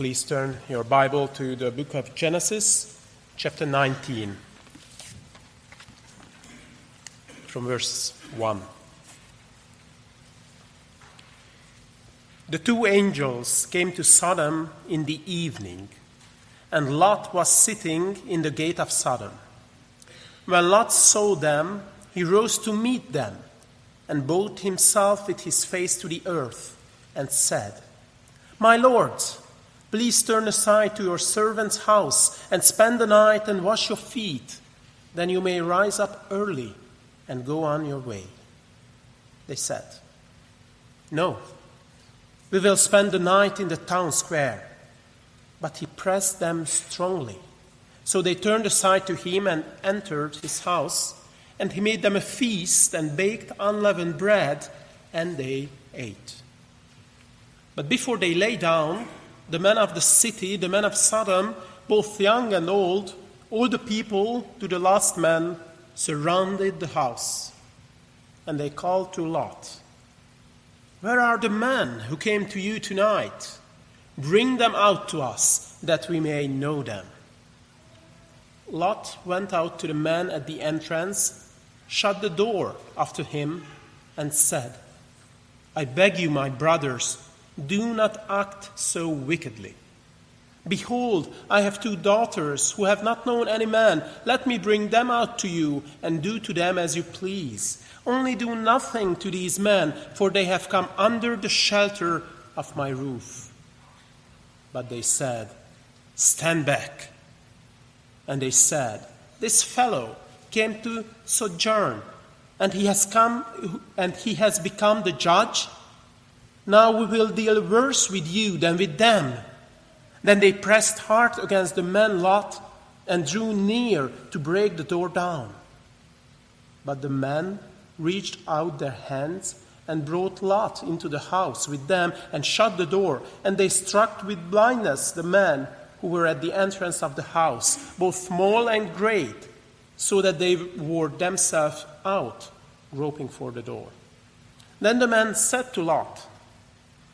Please turn your Bible to the book of Genesis, chapter 19, from verse 1. The two angels came to Sodom in the evening, and Lot was sitting in the gate of Sodom. When Lot saw them, he rose to meet them, and bowed himself with his face to the earth, and said, My lords, please turn aside to your servant's house, and spend the night and wash your feet. Then you may rise up early and go on your way. They said, No we will spend the night in the town square. But he pressed them strongly. So they turned aside to him and entered his house. And he made them a feast and baked unleavened bread, and they ate. But before they lay down, the men of the city, the men of Sodom, both young and old, all the people to the last man, surrounded the house. And they called to Lot where are the men who came to you tonight? Bring them out to us, that we may know them. Lot went out to the men at the entrance, shut the door after him, and said, I beg you, my brothers, do not act so wickedly. Behold, I have two daughters who have not known any man. Let me bring them out to you, and do to them as you please. Only do nothing to these men, for they have come under the shelter of my roof. But they said, Stand back. And they said, This fellow came to sojourn, and he has come and he has become the judge. Now we will deal worse with you than with them. Then they pressed hard against the man Lot and drew near to break the door down. But the men reached out their hands and brought Lot into the house with them and shut the door. And they struck with blindness the men who were at the entrance of the house, both small and great, so that they wore themselves out, groping for the door. Then the man said to Lot,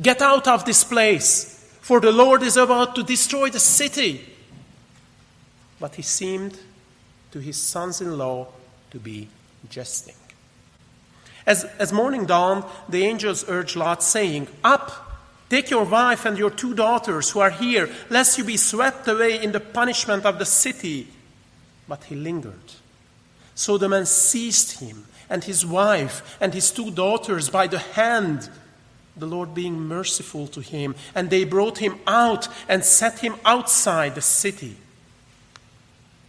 Get out of this place, for the Lord is about to destroy the city. But he seemed to his sons in law to be jesting. As, as morning dawned, the angels urged Lot, saying, Up! Take your wife and your two daughters who are here, lest you be swept away in the punishment of the city. But he lingered. So the men seized him and his wife and his two daughters by the hand, the Lord being merciful to him, and they brought him out and set him outside the city.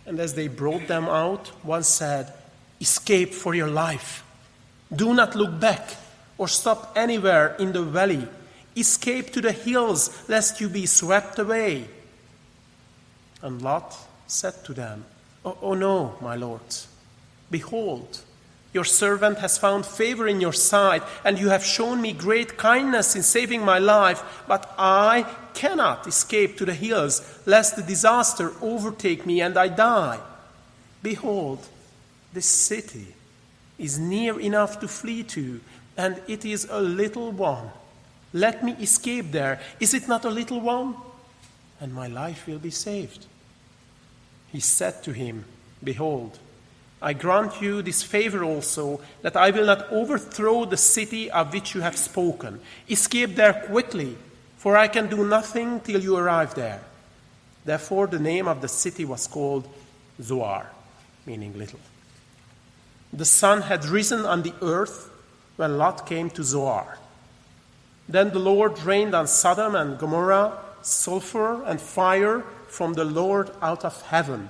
And as they brought them out, one said, Escape for your life. Do not look back or stop anywhere in the valley. Escape to the hills, lest you be swept away. And Lot said to them, Oh, oh no, my lords. Behold, your servant has found favor in your sight, and you have shown me great kindness in saving my life, but I cannot escape to the hills, lest the disaster overtake me and I die. Behold, this city is near enough to flee to, and it is a little one. Let me escape there. Is it not a little one? And my life will be saved. He said to him, Behold, I grant you this favor also, that I will not overthrow the city of which you have spoken. Escape there quickly, for I can do nothing till you arrive there. Therefore, the name of the city was called Zoar, meaning little. The sun had risen on the earth when Lot came to Zoar. Then the Lord rained on Sodom and Gomorrah sulfur and fire from the Lord out of heaven.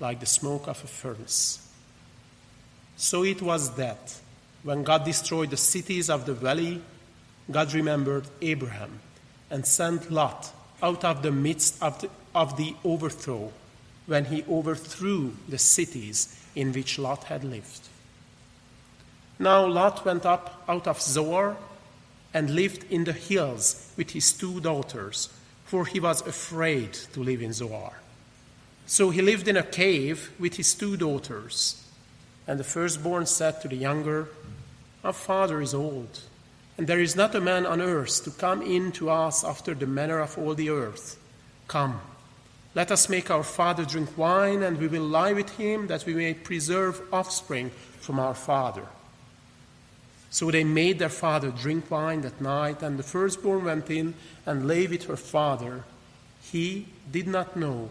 like the smoke of a furnace. So it was that when God destroyed the cities of the valley, God remembered Abraham and sent Lot out of the midst of the, of the overthrow when he overthrew the cities in which Lot had lived. Now Lot went up out of Zoar and lived in the hills with his two daughters, for he was afraid to live in Zoar. So he lived in a cave with his two daughters. And the firstborn said to the younger, Our father is old, and there is not a man on earth to come in to us after the manner of all the earth. Come let us make our father drink wine, and we will lie with him, that we may preserve offspring from our father. So they made their father drink wine that night, and the firstborn went in and lay with her father. He did not know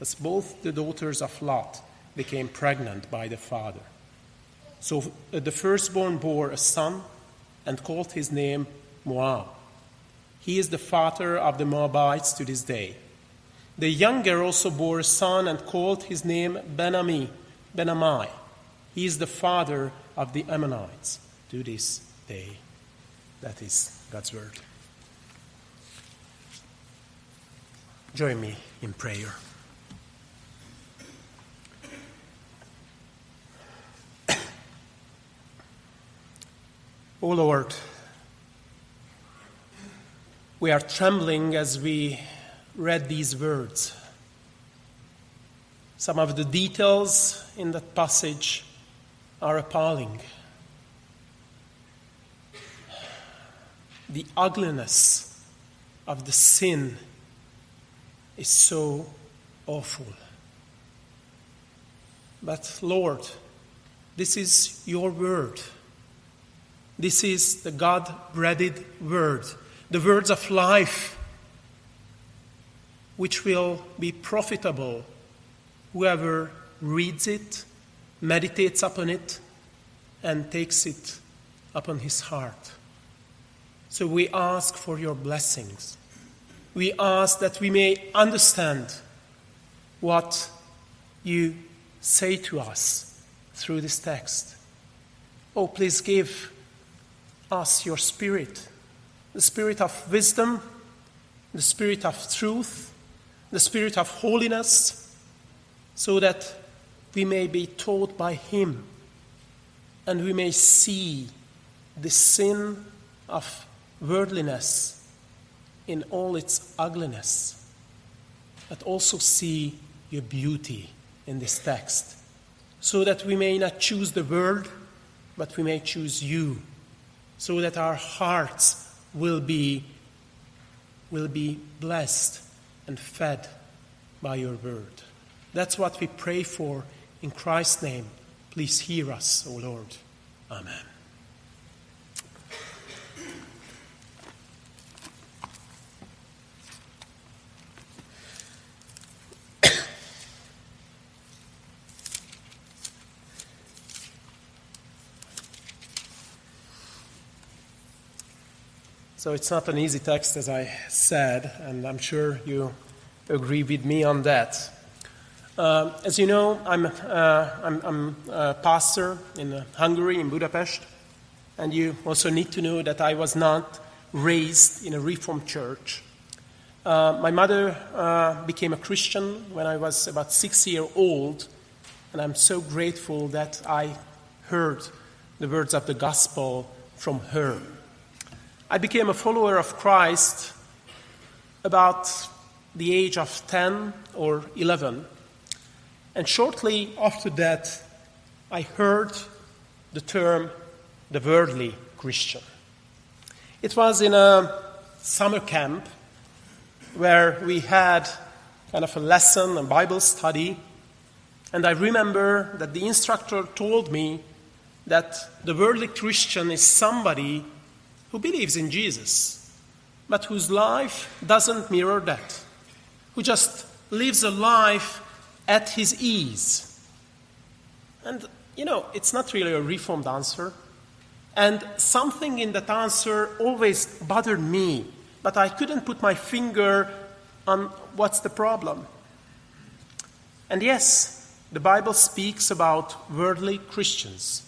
As both the daughters of Lot became pregnant by the father. So uh, the firstborn bore a son and called his name Moab. He is the father of the Moabites to this day. The younger also bore a son and called his name Ben-Ammi, Ben-Ammi. He is the father of the Ammonites to this day. That is God's word. Join me in prayer. Oh Lord, we are trembling as we read these words. Some of the details in that passage are appalling. The ugliness of the sin is so awful. But Lord, this is your word. This is the God breathed word, the words of life which will be profitable whoever reads it, meditates upon it, and takes it upon his heart. So we ask for your blessings. We ask that we may understand what you say to us through this text. Oh, please give us your spirit, the spirit of wisdom, the spirit of truth, the Spirit of holiness, so that we may be taught by Him and we may see the sin of worldliness in all its ugliness, but also see your beauty in this text, so that we may not choose the world, but we may choose you, so that our hearts will be, will be blessed and fed by your word. That's what we pray for in Christ's name. Please hear us, O Lord. Amen. So it's not an easy text, as I said, and I'm sure you agree with me on that. Uh, as you know, I'm, uh, I'm, I'm, a pastor in Hungary, in Budapest, and you also need to know that I was not raised in a Reformed church. Uh, my mother uh, became a Christian when I was about six years old, and I'm so grateful that I heard the words of the gospel from her. I became a follower of Christ about the age of 10 or 11. And shortly after that, I heard the term the worldly Christian. It was in a summer camp where we had kind of a lesson, a Bible study, and I remember that the instructor told me that the worldly Christian is somebody who believes in Jesus, but whose life doesn't mirror that, who just lives a life at his ease. And, you know, it's not really a reformed answer. And something in that answer always bothered me, but I couldn't put my finger on what's the problem. And yes, the Bible speaks about worldly Christians,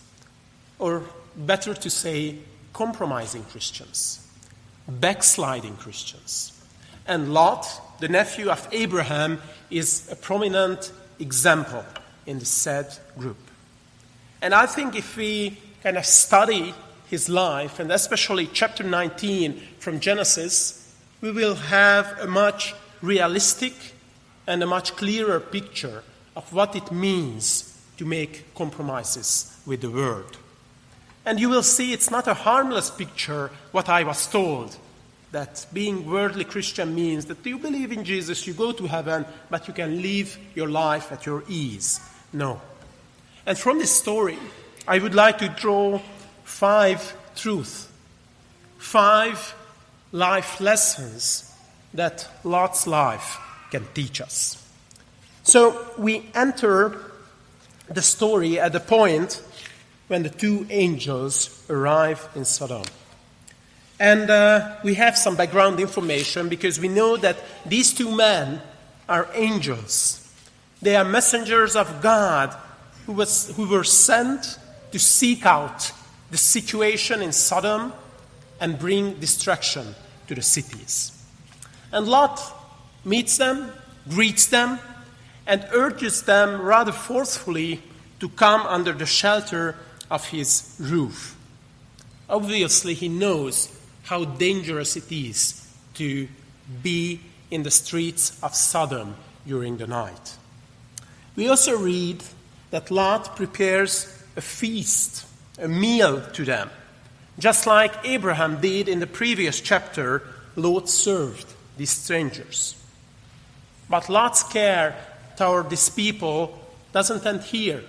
or better to say, compromising Christians, backsliding Christians. And Lot, the nephew of Abraham, is a prominent example in the said group. And I think if we kind of study his life, and especially chapter 19 from Genesis, we will have a much realistic and a much clearer picture of what it means to make compromises with the world. And you will see it's not a harmless picture, what I was told that being worldly Christian means that you believe in Jesus, you go to heaven, but you can live your life at your ease. No. And from this story, I would like to draw five truths, five life lessons that Lot's life can teach us. So we enter the story at the point when the two angels arrive in Sodom. And uh, we have some background information because we know that these two men are angels. They are messengers of God who, was, who were sent to seek out the situation in Sodom and bring destruction to the cities. And Lot meets them, greets them, and urges them rather forcefully to come under the shelter of his roof. Obviously, he knows how dangerous it is to be in the streets of Sodom during the night. We also read that Lot prepares a feast, a meal to them, just like Abraham did in the previous chapter, Lot served these strangers. But Lot's care toward these people doesn't end here.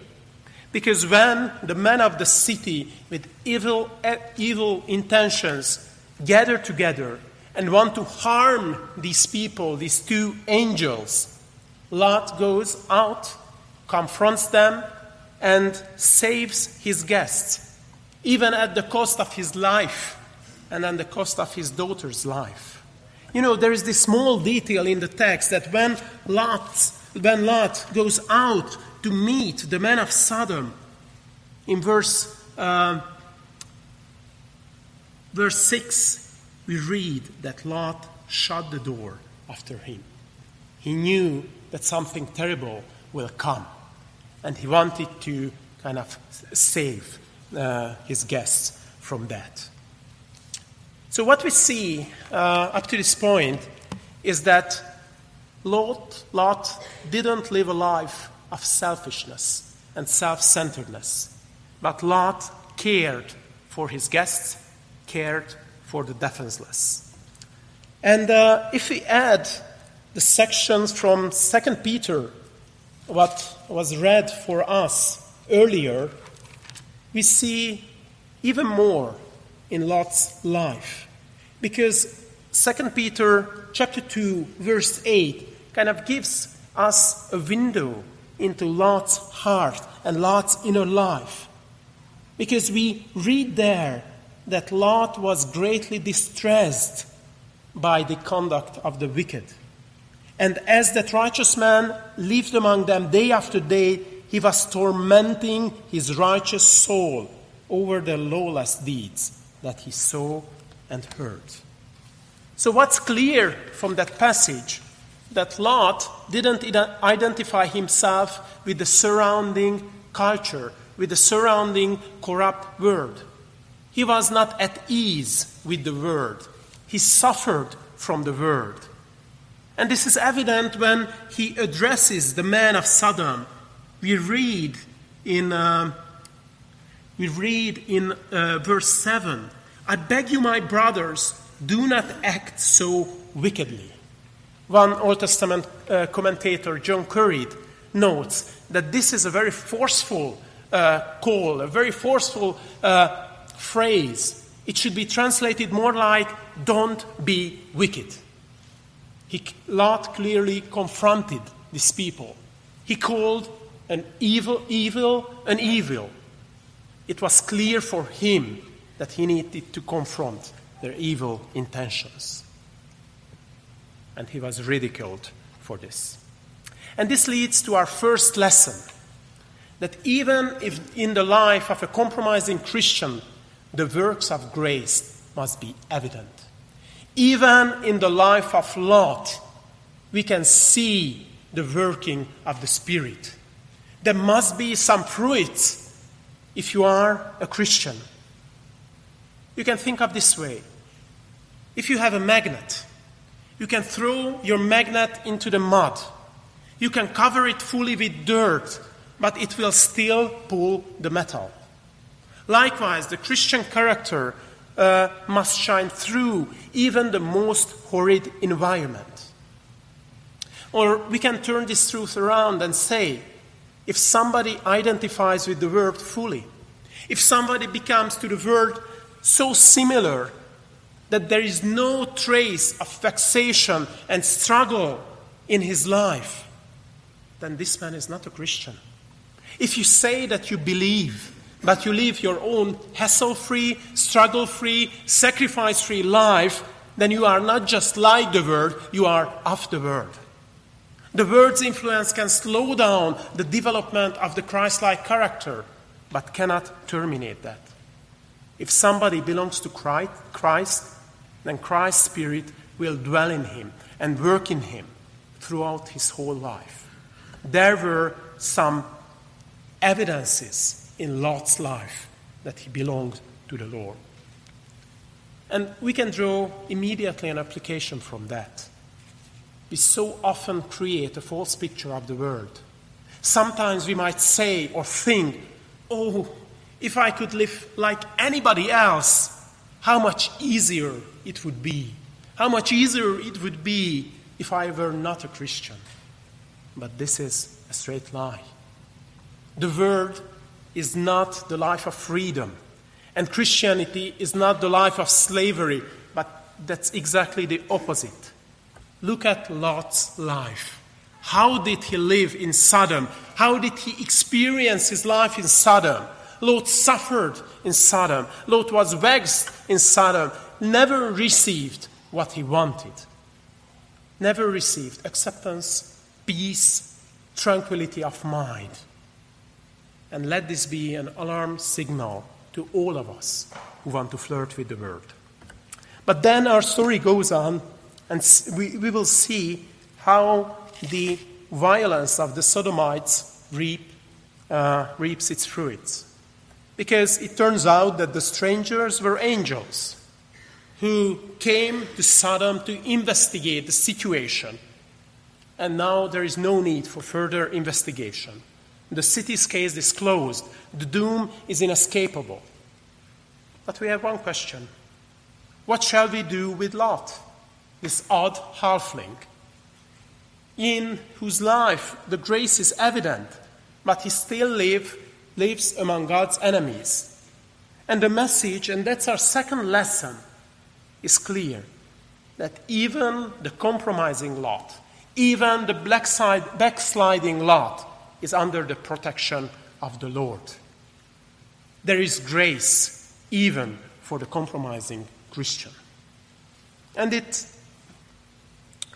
Because when the men of the city with evil, eh, evil intentions gather together and want to harm these people, these two angels, Lot goes out, confronts them, and saves his guests, even at the cost of his life and at the cost of his daughter's life. You know, there is this small detail in the text that when Lot, when Lot goes out to meet the men of Sodom, in verse uh, verse 6, we read that Lot shut the door after him. He knew that something terrible will come, and he wanted to kind of save uh, his guests from that. So, what we see uh, up to this point is that Lot, Lot didn't live a life of selfishness and self centeredness, but Lot cared for his guests cared for the defenseless. And uh, if we add the sections from 2 Peter, what was read for us earlier, we see even more in Lot's life. Because 2 Peter chapter 2 verse 8 kind of gives us a window into Lot's heart and Lot's inner life. Because we read there that Lot was greatly distressed by the conduct of the wicked. And as that righteous man lived among them day after day, he was tormenting his righteous soul over the lawless deeds that he saw and heard. So, what's clear from that passage? That Lot didn't identify himself with the surrounding culture, with the surrounding corrupt world. He was not at ease with the world. He suffered from the world. And this is evident when he addresses the man of Sodom we read in, uh, we read in uh, verse 7 I beg you, my brothers, do not act so wickedly. One Old Testament uh, commentator, John Currid, notes that this is a very forceful uh, call, a very forceful uh, phrase. It should be translated more like, don't be wicked. He, Lot clearly confronted these people. He called an evil, evil, an evil. It was clear for him that he needed to confront their evil intentions. And he was ridiculed for this. And this leads to our first lesson that even if in the life of a compromising Christian, the works of grace must be evident. Even in the life of Lot, we can see the working of the Spirit. There must be some fruit if you are a Christian. You can think of this way if you have a magnet, you can throw your magnet into the mud. You can cover it fully with dirt, but it will still pull the metal. Likewise, the Christian character uh, must shine through even the most horrid environment. Or we can turn this truth around and say if somebody identifies with the word fully, if somebody becomes to the word so similar that there is no trace of vexation and struggle in his life, then this man is not a Christian. If you say that you believe, but you live your own hassle free, struggle free, sacrifice free life, then you are not just like the word, you are of the word. The word's influence can slow down the development of the Christ like character, but cannot terminate that. If somebody belongs to Christ, then Christ's Spirit will dwell in him and work in him throughout his whole life. There were some evidences in Lot's life that he belonged to the Lord. And we can draw immediately an application from that. We so often create a false picture of the world. Sometimes we might say or think, oh, if I could live like anybody else, how much easier it would be. How much easier it would be if I were not a Christian. But this is a straight lie. The world is not the life of freedom, and Christianity is not the life of slavery, but that's exactly the opposite. Look at Lot's life. How did he live in Sodom? How did he experience his life in Sodom? Lot suffered in Sodom. Lot was vexed in Sodom. Never received what he wanted. Never received acceptance, peace, tranquility of mind. And let this be an alarm signal to all of us who want to flirt with the world. But then our story goes on, and we, we will see how the violence of the Sodomites reap, uh, reaps its fruits. Because it turns out that the strangers were angels who came to Sodom to investigate the situation. And now there is no need for further investigation. The city's case is closed. The doom is inescapable. But we have one question What shall we do with Lot, this odd halfling, in whose life the grace is evident, but he still live, lives among God's enemies? And the message, and that's our second lesson, is clear that even the compromising Lot, even the backsliding Lot, is under the protection of the Lord. There is grace even for the compromising Christian. And it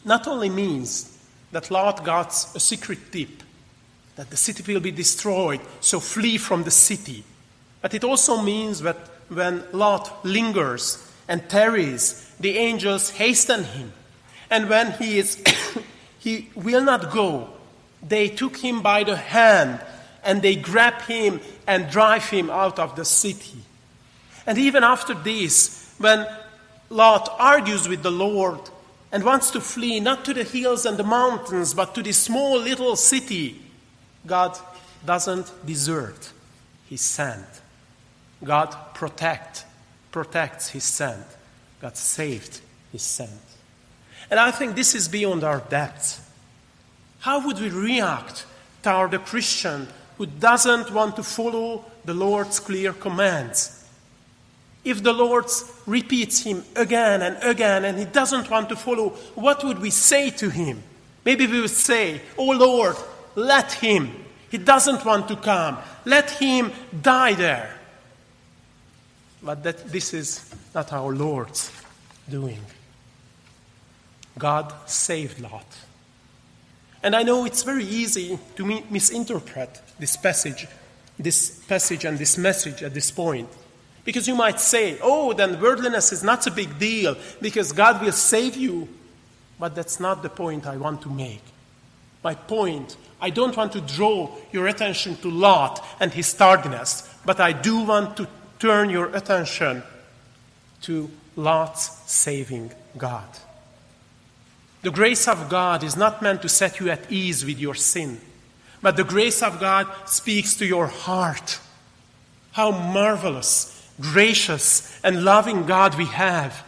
not only means that Lot got a secret tip that the city will be destroyed, so flee from the city, but it also means that when Lot lingers and tarries, the angels hasten him. And when he is he will not go, they took him by the hand and they grab him and drive him out of the city. And even after this, when Lot argues with the Lord and wants to flee not to the hills and the mountains, but to this small little city, God doesn't desert his sent. God protect, protects his sent. God saved his sent. And I think this is beyond our depth. How would we react toward a Christian who doesn't want to follow the Lord's clear commands? If the Lord repeats him again and again and he doesn't want to follow, what would we say to him? Maybe we would say, Oh Lord, let him. He doesn't want to come. Let him die there. But that, this is not our Lord's doing. God saved Lot. And I know it's very easy to misinterpret this passage, this passage and this message at this point. Because you might say, oh, then worldliness is not a big deal because God will save you. But that's not the point I want to make. My point, I don't want to draw your attention to Lot and his tardiness, but I do want to turn your attention to Lot's saving God. The grace of God is not meant to set you at ease with your sin, but the grace of God speaks to your heart. How marvelous gracious and loving God we have.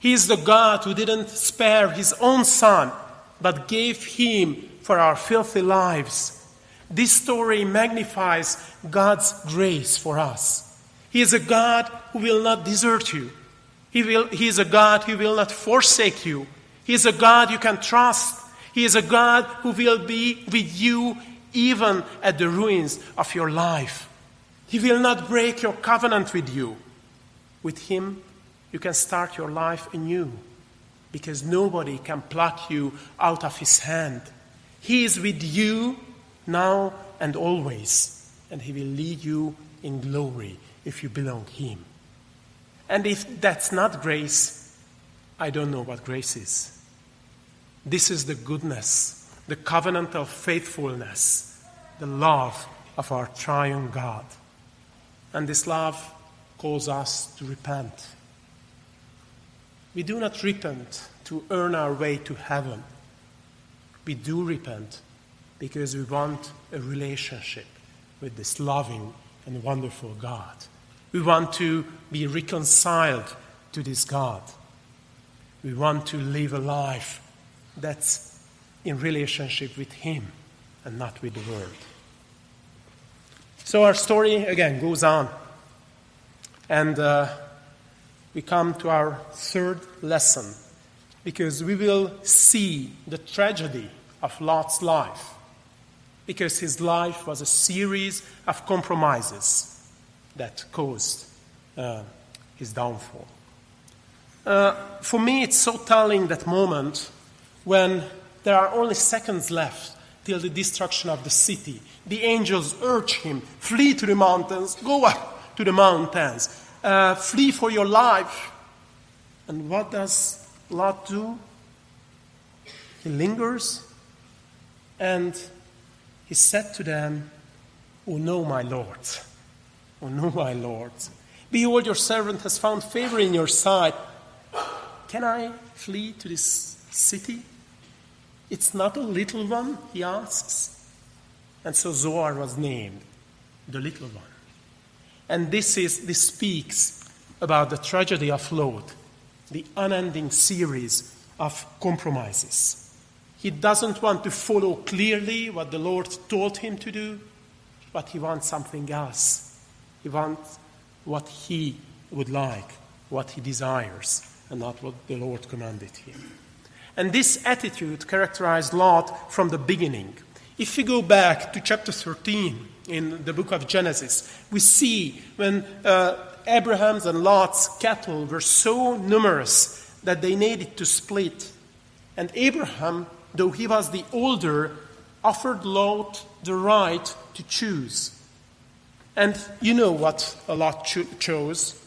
He is the God who didn't spare his own son, but gave him for our filthy lives. This story magnifies God's grace for us. He is a God who will not desert you. He, will, he is a God who will not forsake you. He is a God you can trust. He is a God who will be with you even at the ruins of your life. He will not break your covenant with you. With Him, you can start your life anew because nobody can pluck you out of His hand. He is with you now and always, and He will lead you in glory if you belong Him. And if that's not grace, I don't know what grace is. This is the goodness, the covenant of faithfulness, the love of our triune God. And this love calls us to repent. We do not repent to earn our way to heaven. We do repent because we want a relationship with this loving and wonderful God. We want to be reconciled to this God. We want to live a life that's in relationship with Him and not with the world. So our story again goes on. And uh, we come to our third lesson because we will see the tragedy of Lot's life. Because his life was a series of compromises that caused uh, his downfall. Uh, for me, it's so telling that moment when there are only seconds left till the destruction of the city. The angels urge him, flee to the mountains, go up to the mountains, uh, flee for your life. And what does Lot do? He lingers and he said to them, Oh no, my Lord, oh no, my Lord, behold, your servant has found favor in your sight. Can I flee to this city? It's not a little one, he asks. And so Zoar was named, the little one. And this, is, this speaks about the tragedy of Lot, the unending series of compromises. He doesn't want to follow clearly what the Lord told him to do, but he wants something else. He wants what he would like, what he desires, and not what the Lord commanded him. And this attitude characterized Lot from the beginning. If we go back to chapter 13 in the book of Genesis, we see when uh, Abraham's and Lot's cattle were so numerous that they needed to split. And Abraham, though he was the older, offered Lot the right to choose. And you know what Lot cho- chose.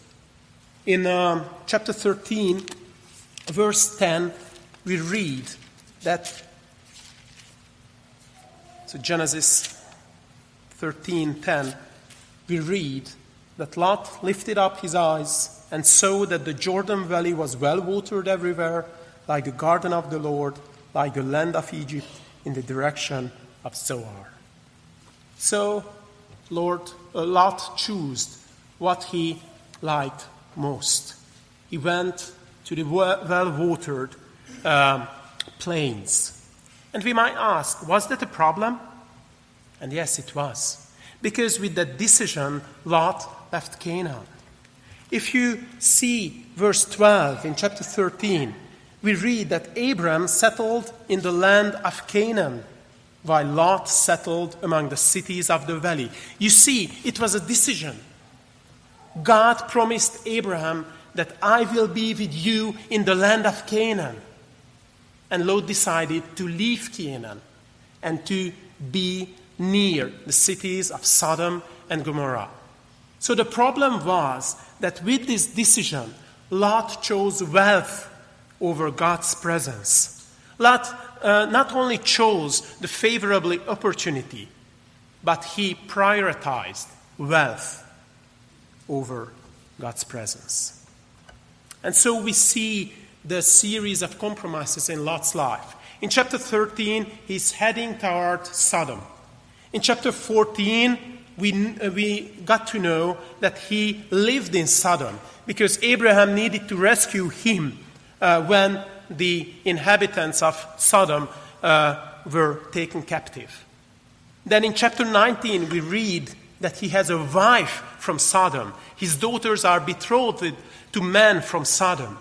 In um, chapter 13, verse 10, we read that so Genesis 13:10 we read that Lot lifted up his eyes and saw that the Jordan valley was well watered everywhere like the garden of the Lord like the land of Egypt in the direction of Zoar. So, Lord, uh, Lot chose what he liked most. He went to the well watered um, plains. And we might ask, was that a problem? And yes, it was. Because with that decision, Lot left Canaan. If you see verse 12 in chapter 13, we read that Abram settled in the land of Canaan, while Lot settled among the cities of the valley. You see, it was a decision. God promised Abraham that I will be with you in the land of Canaan. And Lot decided to leave Canaan and to be near the cities of Sodom and Gomorrah. So the problem was that with this decision, Lot chose wealth over God's presence. Lot uh, not only chose the favorable opportunity, but he prioritized wealth over God's presence. And so we see the series of compromises in Lot's life. In chapter 13, he's heading toward Sodom. In chapter 14, we, uh, we got to know that he lived in Sodom because Abraham needed to rescue him uh, when the inhabitants of Sodom uh, were taken captive. Then in chapter 19, we read that he has a wife from Sodom. His daughters are betrothed to men from Sodom.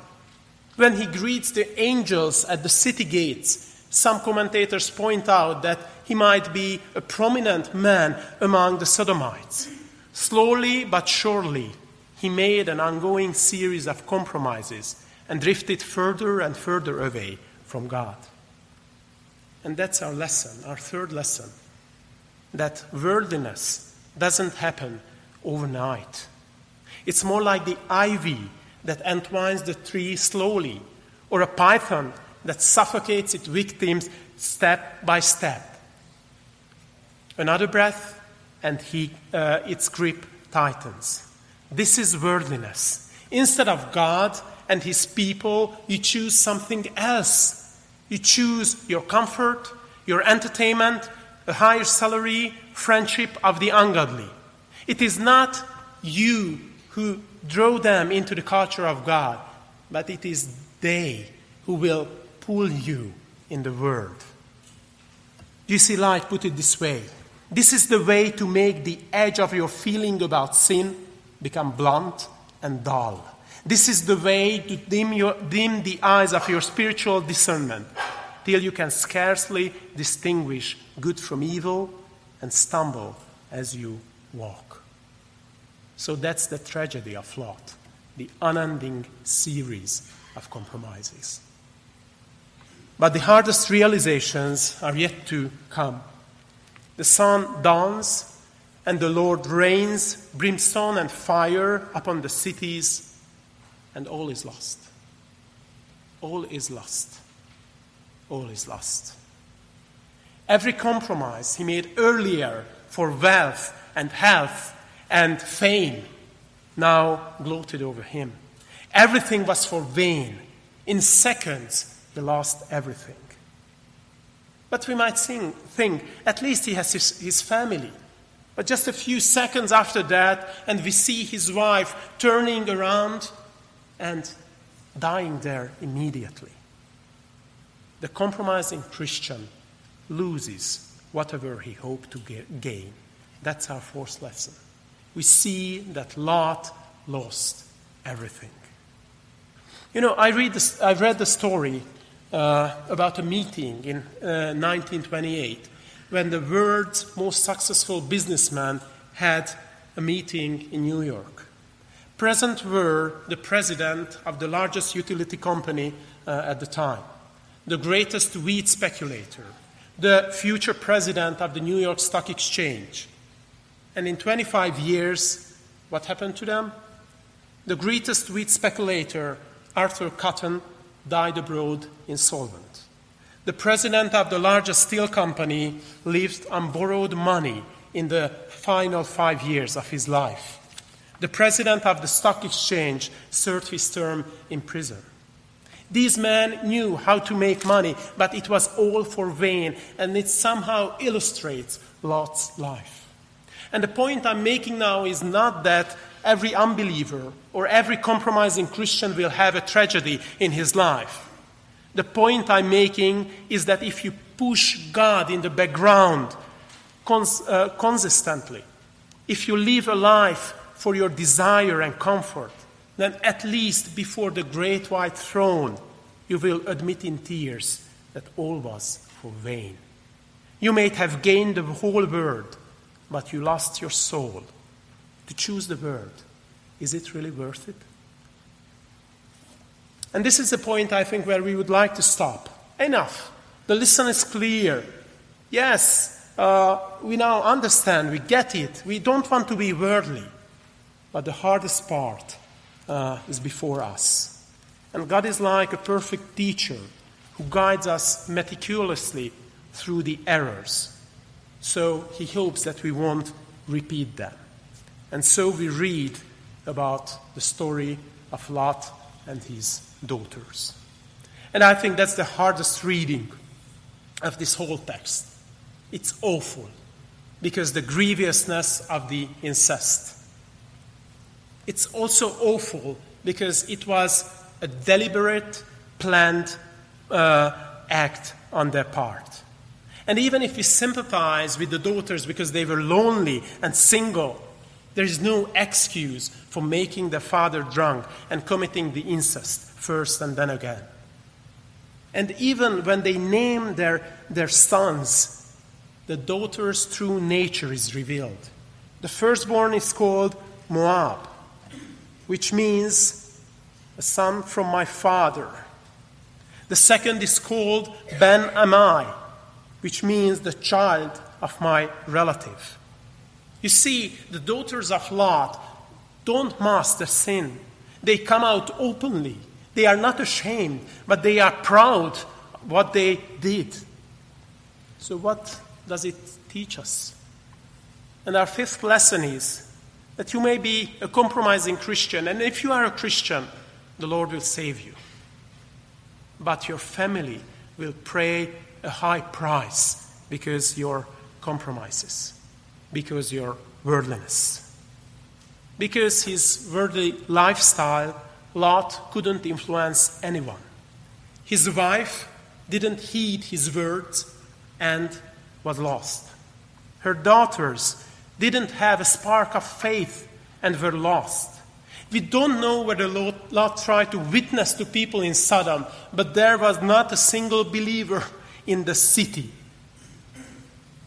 When he greets the angels at the city gates, some commentators point out that he might be a prominent man among the Sodomites. Slowly but surely, he made an ongoing series of compromises and drifted further and further away from God. And that's our lesson, our third lesson that worldliness doesn't happen overnight. It's more like the ivy that entwines the tree slowly, or a python that suffocates its victims step by step. Another breath, and he, uh, its grip tightens. This is worldliness. Instead of God and his people, you choose something else. You choose your comfort, your entertainment, a higher salary, friendship of the ungodly. It is not you who draw them into the culture of God, but it is they who will pull you in the world. You see, Ryle put it this way this is the way to make the edge of your feeling about sin become blunt and dull. This is the way to dim, your, dim the eyes of your spiritual discernment till you can scarcely distinguish good from evil and stumble as you walk. So that's the tragedy of Lot, the unending series of compromises. But the hardest realizations are yet to come. The sun dawns, and the Lord rains brimstone and fire upon the cities, and all is lost. All is lost. All is lost. Every compromise he made earlier for wealth and health and fame now gloated over him. Everything was for vain. In seconds, he lost everything. But we might sing, think, at least he has his, his family. But just a few seconds after that, and we see his wife turning around and dying there immediately. The compromising Christian loses whatever he hoped to gain. That's our fourth lesson. We see that Lot lost everything. You know, I, read this, I read the story uh, about a meeting in uh, 1928 when the world's most successful businessman had a meeting in New York. Present were the president of the largest utility company uh, at the time, the greatest wheat speculator, the future president of the New York Stock Exchange. And in 25 years, what happened to them? The greatest wheat speculator, Arthur Cutten, died abroad insolvent. The president of the largest steel company lived on borrowed money in the final five years of his life. The president of the stock exchange served his term in prison. These men knew how to make money, but it was all for vain, and it somehow illustrates Lot's life. And the point I'm making now is not that every unbeliever or every compromising Christian will have a tragedy in his life. The point I'm making is that if you push God in the background cons- uh, consistently, if you live a life for your desire and comfort, then at least before the great white throne, you will admit in tears that all was for vain. You may have gained the whole world, but you lost your soul. To choose the word, is it really worth it? And this is the point, I think, where we would like to stop. Enough. The lesson is clear. Yes, uh, we now understand, we get it. We don't want to be worldly. But the hardest part uh, is before us. And God is like a perfect teacher who guides us meticulously through the errors. So he hopes that we won't repeat them. And so we read about the story of Lot and his daughters. And I think that's the hardest reading of this whole text. It's awful because the grievousness of the incest. It's also awful because it was a deliberate, planned uh, act on their part. And even if we sympathize with the daughters because they were lonely and single, there is no excuse for making the father drunk and committing the incest first and then again. And even when they name their, their sons, the daughter's true nature is revealed. The firstborn is called Moab, which means a son from my father. The second is called Ben Ammi, which means the child of my relative. You see, the daughters of Lot don't mask sin. They come out openly. They are not ashamed, but they are proud what they did. So, what does it teach us? And our fifth lesson is that you may be a compromising Christian, and if you are a Christian, the Lord will save you. But your family will pay a high price because your compromises because your worldliness. Because his worldly lifestyle, Lot couldn't influence anyone. His wife didn't heed his words and was lost. Her daughters didn't have a spark of faith and were lost. We don't know whether Lot tried to witness to people in Sodom, but there was not a single believer in the city.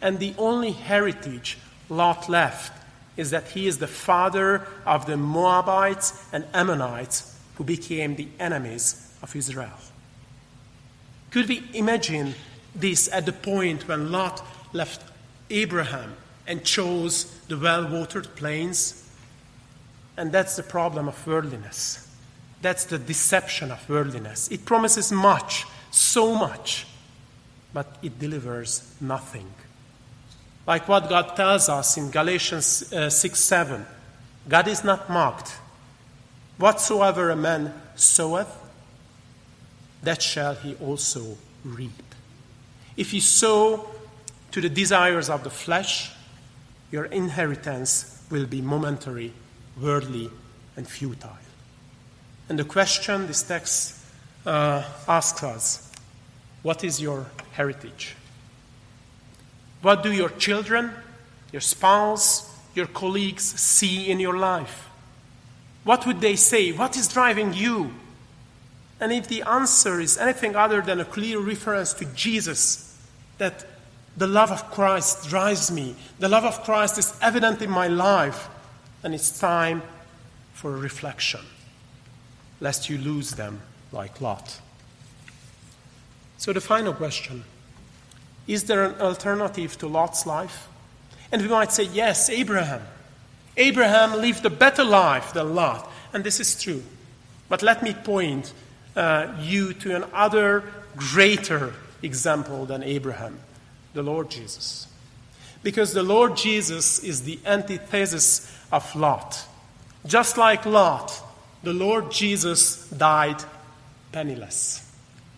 And the only heritage Lot left is that he is the father of the Moabites and Ammonites who became the enemies of Israel. Could we imagine this at the point when Lot left Abraham and chose the well watered plains? And that's the problem of worldliness. That's the deception of worldliness. It promises much, so much, but it delivers nothing like what God tells us in Galatians uh, 6 7. God is not mocked. Whatsoever a man soweth, that shall he also reap. If you sow to the desires of the flesh, your inheritance will be momentary, worldly, and futile. And the question this text uh, asks us what is your heritage? What do your children, your spouse, your colleagues see in your life? What would they say? What is driving you? And if the answer is anything other than a clear reference to Jesus, that the love of Christ drives me, the love of Christ is evident in my life, then it's time for reflection, lest you lose them like Lot. So, the final question is there an alternative to Lot's life? And we might say, yes, Abraham. Abraham lived a better life than Lot, and this is true. But let me point uh, you to another greater example than Abraham the Lord Jesus. Because the Lord Jesus is the antithesis of Lot. Just like Lot, the Lord Jesus died penniless.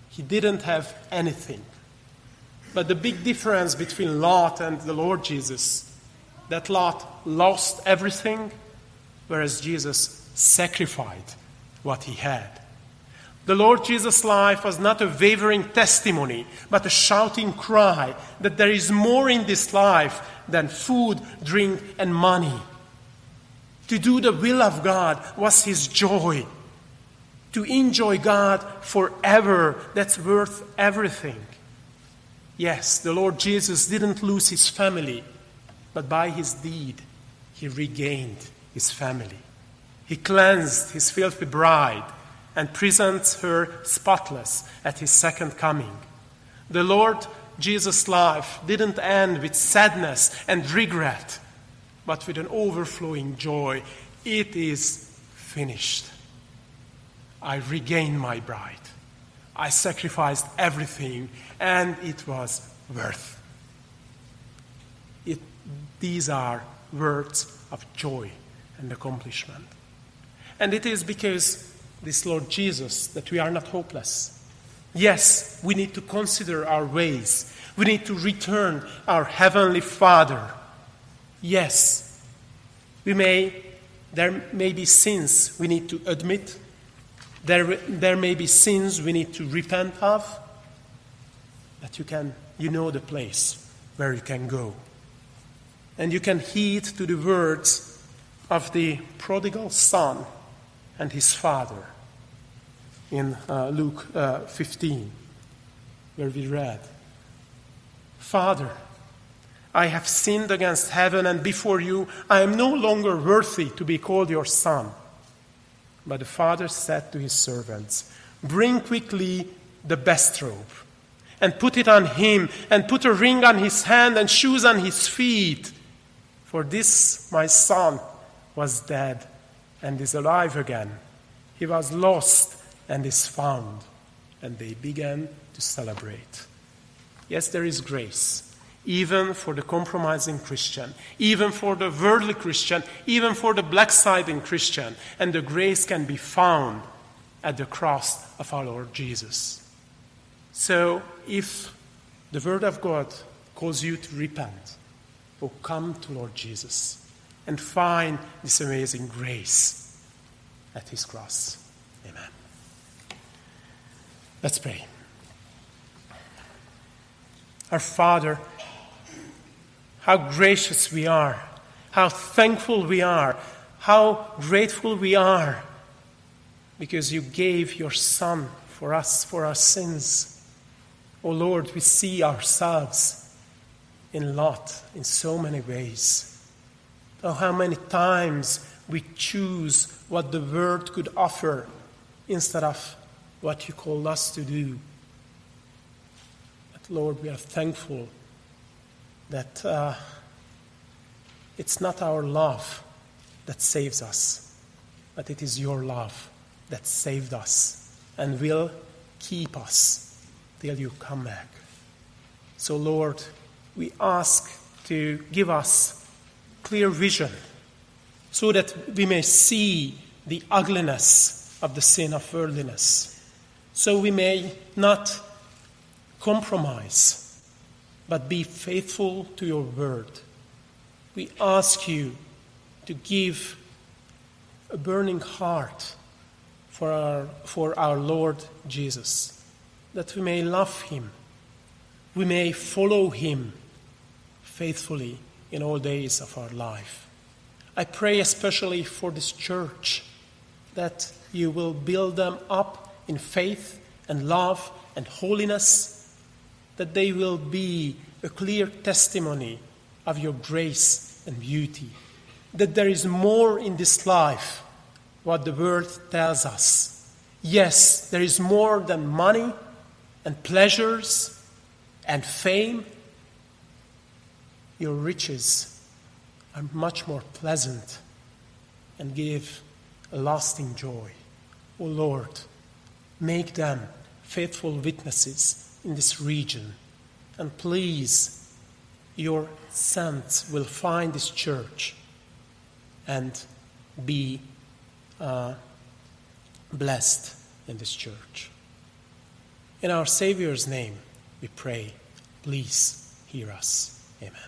He didn't have anything. But the big difference between Lot and the Lord Jesus that Lot lost everything, whereas Jesus sacrificed what he had. The Lord Jesus' life was not a wavering testimony, but a shouting cry that there is more in this life than food, drink, and money. To do the will of God was his joy. To enjoy God forever, that's worth everything. Yes, the Lord Jesus didn't lose his family, but by his deed, he regained his family. He cleansed his filthy bride and presents her spotless at his second coming. The Lord Jesus' life didn't end with sadness and regret, but with an overflowing joy. It is finished. I regained my bride. I sacrificed everything, and it was worth. It, these are words of joy and accomplishment. And it is because this Lord Jesus that we are not hopeless. Yes, we need to consider our ways. We need to return our heavenly Father. Yes, we may there may be sins we need to admit. There, there may be sins we need to repent of. But you can you know the place where you can go. And you can heed to the words of the prodigal son and his father in uh, Luke uh, 15, where we read Father, I have sinned against heaven and before you. I am no longer worthy to be called your son. But the father said to his servants, Bring quickly the best robe and put it on him, and put a ring on his hand and shoes on his feet. For this my son was dead and is alive again. He was lost and is found. And they began to celebrate. Yes, there is grace, even for the compromising Christian, even for the worldly Christian, even for the backsliding Christian. And the grace can be found at the cross of our Lord Jesus. So, if the Word of God calls you to repent, or come to Lord Jesus and find this amazing grace at His cross. Amen. Let's pray. Our Father, how gracious we are, how thankful we are, how grateful we are because you gave your Son for us, for our sins. Oh Lord, we see ourselves in Lot in so many ways. Oh, how many times we choose what the world could offer instead of what you call us to do. But Lord, we are thankful that uh, it's not our love that saves us, but it is your love that saved us and will keep us till you come back. So, Lord, we ask to give us clear vision so that we may see the ugliness of the sin of worldliness so we may not compromise, but be faithful to your word. We ask you to give a burning heart for our, for our Lord Jesus, that we may love him, we may follow him faithfully in all days of our life. I pray especially for this church that you will build them up in faith and love and holiness, that they will be a clear testimony of your grace and beauty. That there is more in this life, what the world tells us. Yes, there is more than money and pleasures and fame. Your riches are much more pleasant and give a lasting joy. O oh Lord, Make them faithful witnesses in this region. And please, your saints will find this church and be uh, blessed in this church. In our Savior's name, we pray. Please hear us. Amen.